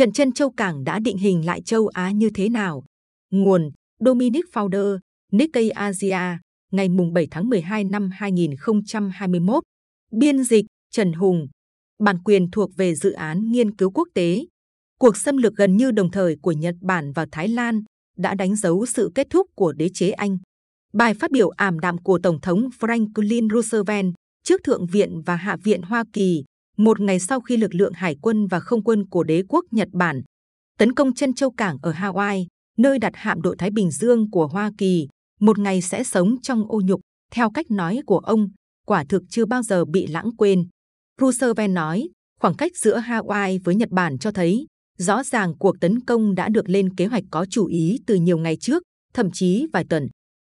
trận chân châu cảng đã định hình lại châu Á như thế nào? Nguồn Dominic Founder, Nikkei Asia, ngày 7 tháng 12 năm 2021. Biên dịch Trần Hùng. Bản quyền thuộc về dự án nghiên cứu quốc tế. Cuộc xâm lược gần như đồng thời của Nhật Bản và Thái Lan đã đánh dấu sự kết thúc của đế chế Anh. Bài phát biểu ảm đạm của Tổng thống Franklin Roosevelt trước Thượng viện và Hạ viện Hoa Kỳ một ngày sau khi lực lượng hải quân và không quân của đế quốc Nhật Bản tấn công chân châu cảng ở Hawaii, nơi đặt hạm đội Thái Bình Dương của Hoa Kỳ, một ngày sẽ sống trong ô nhục, theo cách nói của ông, quả thực chưa bao giờ bị lãng quên. Roosevelt nói, khoảng cách giữa Hawaii với Nhật Bản cho thấy rõ ràng cuộc tấn công đã được lên kế hoạch có chủ ý từ nhiều ngày trước, thậm chí vài tuần.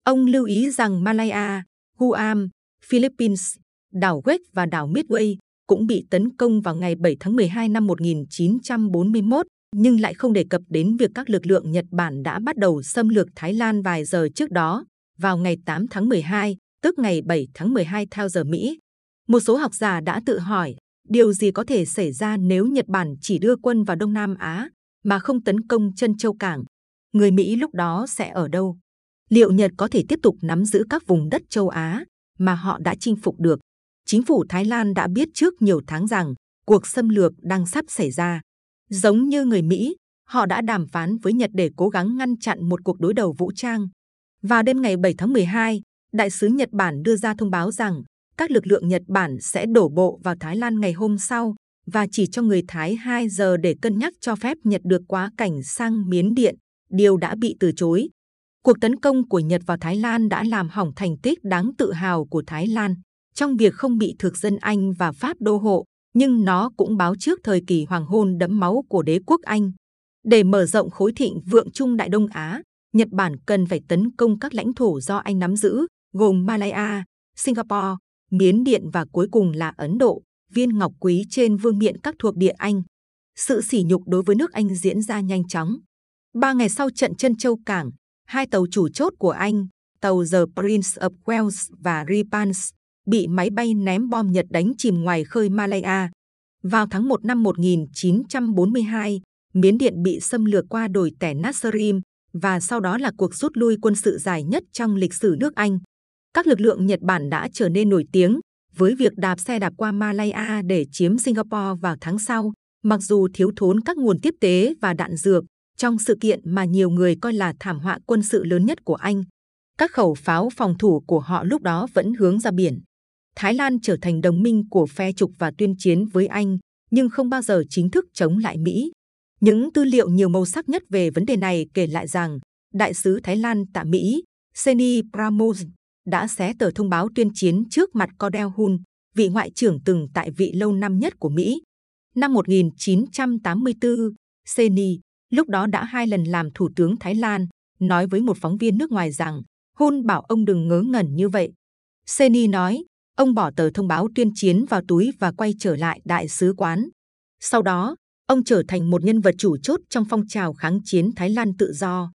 Ông lưu ý rằng Malaya, Guam, Philippines, đảo West và đảo Midway cũng bị tấn công vào ngày 7 tháng 12 năm 1941, nhưng lại không đề cập đến việc các lực lượng Nhật Bản đã bắt đầu xâm lược Thái Lan vài giờ trước đó, vào ngày 8 tháng 12, tức ngày 7 tháng 12 theo giờ Mỹ. Một số học giả đã tự hỏi, điều gì có thể xảy ra nếu Nhật Bản chỉ đưa quân vào Đông Nam Á mà không tấn công chân châu cảng? Người Mỹ lúc đó sẽ ở đâu? Liệu Nhật có thể tiếp tục nắm giữ các vùng đất châu Á mà họ đã chinh phục được? Chính phủ Thái Lan đã biết trước nhiều tháng rằng cuộc xâm lược đang sắp xảy ra. Giống như người Mỹ, họ đã đàm phán với Nhật để cố gắng ngăn chặn một cuộc đối đầu vũ trang. Vào đêm ngày 7 tháng 12, đại sứ Nhật Bản đưa ra thông báo rằng các lực lượng Nhật Bản sẽ đổ bộ vào Thái Lan ngày hôm sau và chỉ cho người Thái 2 giờ để cân nhắc cho phép Nhật được quá cảnh sang Miến Điện, điều đã bị từ chối. Cuộc tấn công của Nhật vào Thái Lan đã làm hỏng thành tích đáng tự hào của Thái Lan trong việc không bị thực dân Anh và Pháp đô hộ, nhưng nó cũng báo trước thời kỳ hoàng hôn đẫm máu của đế quốc Anh. Để mở rộng khối thịnh vượng Trung Đại Đông Á, Nhật Bản cần phải tấn công các lãnh thổ do Anh nắm giữ, gồm Malaya, Singapore, Miến Điện và cuối cùng là Ấn Độ, viên ngọc quý trên vương miện các thuộc địa Anh. Sự sỉ nhục đối với nước Anh diễn ra nhanh chóng. Ba ngày sau trận chân châu cảng, hai tàu chủ chốt của Anh, tàu The Prince of Wales và Repans, bị máy bay ném bom Nhật đánh chìm ngoài khơi Malaya. Vào tháng 1 năm 1942, Miến Điện bị xâm lược qua đồi tẻ Nasserim và sau đó là cuộc rút lui quân sự dài nhất trong lịch sử nước Anh. Các lực lượng Nhật Bản đã trở nên nổi tiếng với việc đạp xe đạp qua Malaya để chiếm Singapore vào tháng sau, mặc dù thiếu thốn các nguồn tiếp tế và đạn dược trong sự kiện mà nhiều người coi là thảm họa quân sự lớn nhất của Anh. Các khẩu pháo phòng thủ của họ lúc đó vẫn hướng ra biển. Thái Lan trở thành đồng minh của phe trục và tuyên chiến với Anh, nhưng không bao giờ chính thức chống lại Mỹ. Những tư liệu nhiều màu sắc nhất về vấn đề này kể lại rằng đại sứ Thái Lan tại Mỹ, Seni Pramod, đã xé tờ thông báo tuyên chiến trước mặt Cordell Hull, vị ngoại trưởng từng tại vị lâu năm nhất của Mỹ. Năm 1984, Seni, lúc đó đã hai lần làm thủ tướng Thái Lan, nói với một phóng viên nước ngoài rằng Hun bảo ông đừng ngớ ngẩn như vậy. Seni nói, Ông bỏ tờ thông báo tuyên chiến vào túi và quay trở lại đại sứ quán. Sau đó, ông trở thành một nhân vật chủ chốt trong phong trào kháng chiến Thái Lan tự do.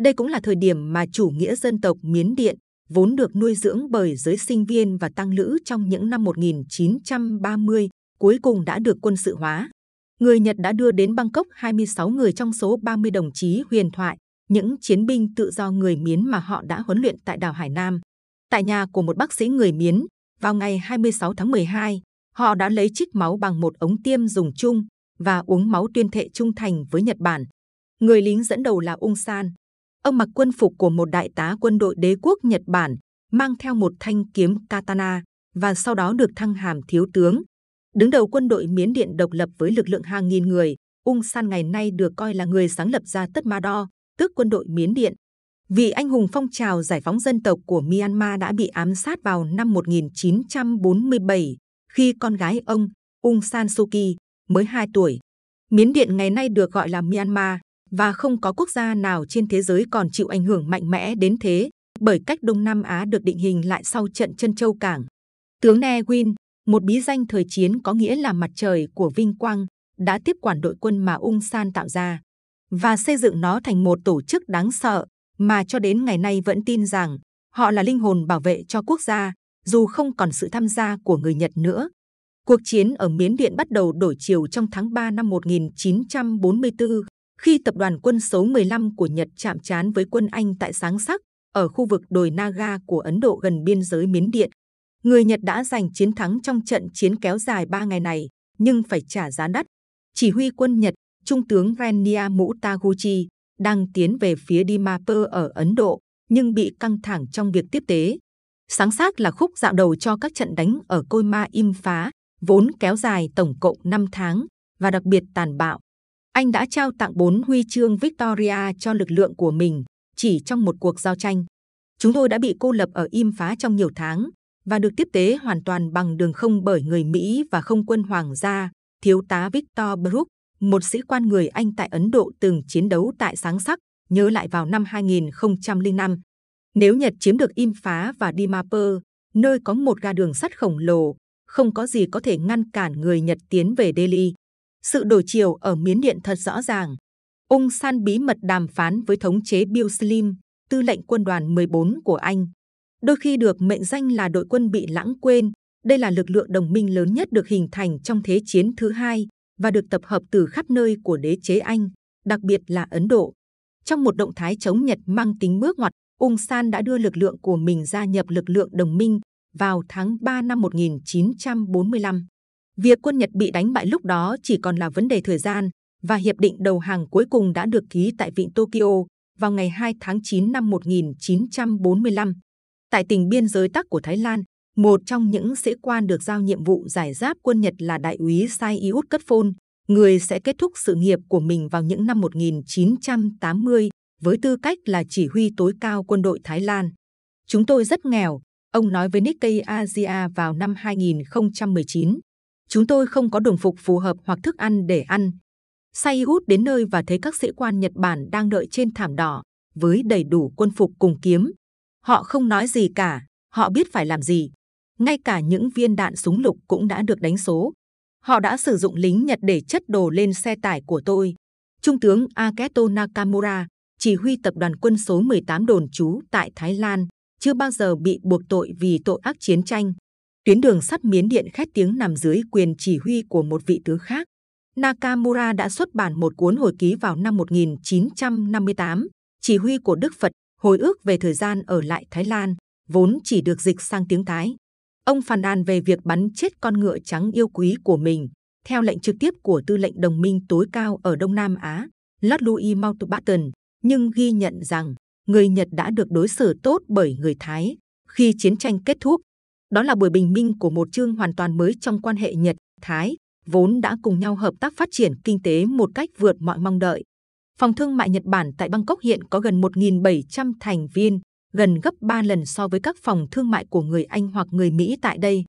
Đây cũng là thời điểm mà chủ nghĩa dân tộc Miến Điện, vốn được nuôi dưỡng bởi giới sinh viên và tăng lữ trong những năm 1930, cuối cùng đã được quân sự hóa. Người Nhật đã đưa đến Bangkok 26 người trong số 30 đồng chí huyền thoại, những chiến binh tự do người Miến mà họ đã huấn luyện tại đảo Hải Nam. Tại nhà của một bác sĩ người Miến, vào ngày 26 tháng 12, họ đã lấy trích máu bằng một ống tiêm dùng chung và uống máu tuyên thệ trung thành với Nhật Bản. Người lính dẫn đầu là Ung San. Ông mặc quân phục của một đại tá quân đội đế quốc Nhật Bản, mang theo một thanh kiếm katana và sau đó được thăng hàm thiếu tướng. Đứng đầu quân đội Miến Điện độc lập với lực lượng hàng nghìn người, Ung San ngày nay được coi là người sáng lập ra Tất Ma Đo, tức quân đội Miến Điện. Vị anh hùng phong trào giải phóng dân tộc của Myanmar đã bị ám sát vào năm 1947 khi con gái ông, Aung San Suu Kyi, mới 2 tuổi. Miến Điện ngày nay được gọi là Myanmar và không có quốc gia nào trên thế giới còn chịu ảnh hưởng mạnh mẽ đến thế bởi cách Đông Nam Á được định hình lại sau trận chân châu cảng. Tướng Ne Win, một bí danh thời chiến có nghĩa là mặt trời của vinh quang, đã tiếp quản đội quân mà Ung San tạo ra và xây dựng nó thành một tổ chức đáng sợ mà cho đến ngày nay vẫn tin rằng họ là linh hồn bảo vệ cho quốc gia, dù không còn sự tham gia của người Nhật nữa. Cuộc chiến ở Miến Điện bắt đầu đổi chiều trong tháng 3 năm 1944, khi tập đoàn quân số 15 của Nhật chạm trán với quân Anh tại Sáng Sắc, ở khu vực đồi Naga của Ấn Độ gần biên giới Miến Điện. Người Nhật đã giành chiến thắng trong trận chiến kéo dài 3 ngày này, nhưng phải trả giá đắt. Chỉ huy quân Nhật, Trung tướng Renia Mutaguchi, đang tiến về phía Dimapur ở Ấn Độ, nhưng bị căng thẳng trong việc tiếp tế. Sáng sát là khúc dạo đầu cho các trận đánh ở Côi Im Phá, vốn kéo dài tổng cộng 5 tháng và đặc biệt tàn bạo. Anh đã trao tặng 4 huy chương Victoria cho lực lượng của mình chỉ trong một cuộc giao tranh. Chúng tôi đã bị cô lập ở Im Phá trong nhiều tháng và được tiếp tế hoàn toàn bằng đường không bởi người Mỹ và không quân Hoàng gia, thiếu tá Victor Brook, một sĩ quan người Anh tại Ấn Độ từng chiến đấu tại Sáng Sắc, nhớ lại vào năm 2005. Nếu Nhật chiếm được Im Phá và Dimapur, nơi có một ga đường sắt khổng lồ, không có gì có thể ngăn cản người Nhật tiến về Delhi. Sự đổi chiều ở Miến Điện thật rõ ràng. Ung San bí mật đàm phán với thống chế Bill Slim, tư lệnh quân đoàn 14 của Anh. Đôi khi được mệnh danh là đội quân bị lãng quên, đây là lực lượng đồng minh lớn nhất được hình thành trong Thế chiến thứ hai và được tập hợp từ khắp nơi của đế chế Anh, đặc biệt là Ấn Độ. Trong một động thái chống Nhật mang tính bước ngoặt, Ung San đã đưa lực lượng của mình gia nhập lực lượng đồng minh vào tháng 3 năm 1945. Việc quân Nhật bị đánh bại lúc đó chỉ còn là vấn đề thời gian và hiệp định đầu hàng cuối cùng đã được ký tại vịnh Tokyo vào ngày 2 tháng 9 năm 1945. Tại tỉnh biên giới Tắc của Thái Lan, một trong những sĩ quan được giao nhiệm vụ giải giáp quân Nhật là đại úy Sai Iút Cất Phôn, người sẽ kết thúc sự nghiệp của mình vào những năm 1980 với tư cách là chỉ huy tối cao quân đội Thái Lan. Chúng tôi rất nghèo, ông nói với Nikkei Asia vào năm 2019. Chúng tôi không có đồng phục phù hợp hoặc thức ăn để ăn. Sayut đến nơi và thấy các sĩ quan Nhật Bản đang đợi trên thảm đỏ với đầy đủ quân phục cùng kiếm. Họ không nói gì cả, họ biết phải làm gì. Ngay cả những viên đạn súng lục cũng đã được đánh số. Họ đã sử dụng lính Nhật để chất đồ lên xe tải của tôi. Trung tướng Aketo Nakamura, chỉ huy tập đoàn quân số 18 đồn trú tại Thái Lan, chưa bao giờ bị buộc tội vì tội ác chiến tranh. Tuyến đường sắt miến điện khét tiếng nằm dưới quyền chỉ huy của một vị tướng khác. Nakamura đã xuất bản một cuốn hồi ký vào năm 1958, chỉ huy của Đức Phật, hồi ước về thời gian ở lại Thái Lan, vốn chỉ được dịch sang tiếng Thái. Ông phàn nàn về việc bắn chết con ngựa trắng yêu quý của mình, theo lệnh trực tiếp của tư lệnh đồng minh tối cao ở Đông Nam Á, Lord Louis Mountbatten, nhưng ghi nhận rằng người Nhật đã được đối xử tốt bởi người Thái khi chiến tranh kết thúc. Đó là buổi bình minh của một chương hoàn toàn mới trong quan hệ Nhật-Thái, vốn đã cùng nhau hợp tác phát triển kinh tế một cách vượt mọi mong đợi. Phòng thương mại Nhật Bản tại Bangkok hiện có gần 1.700 thành viên, gần gấp 3 lần so với các phòng thương mại của người Anh hoặc người Mỹ tại đây.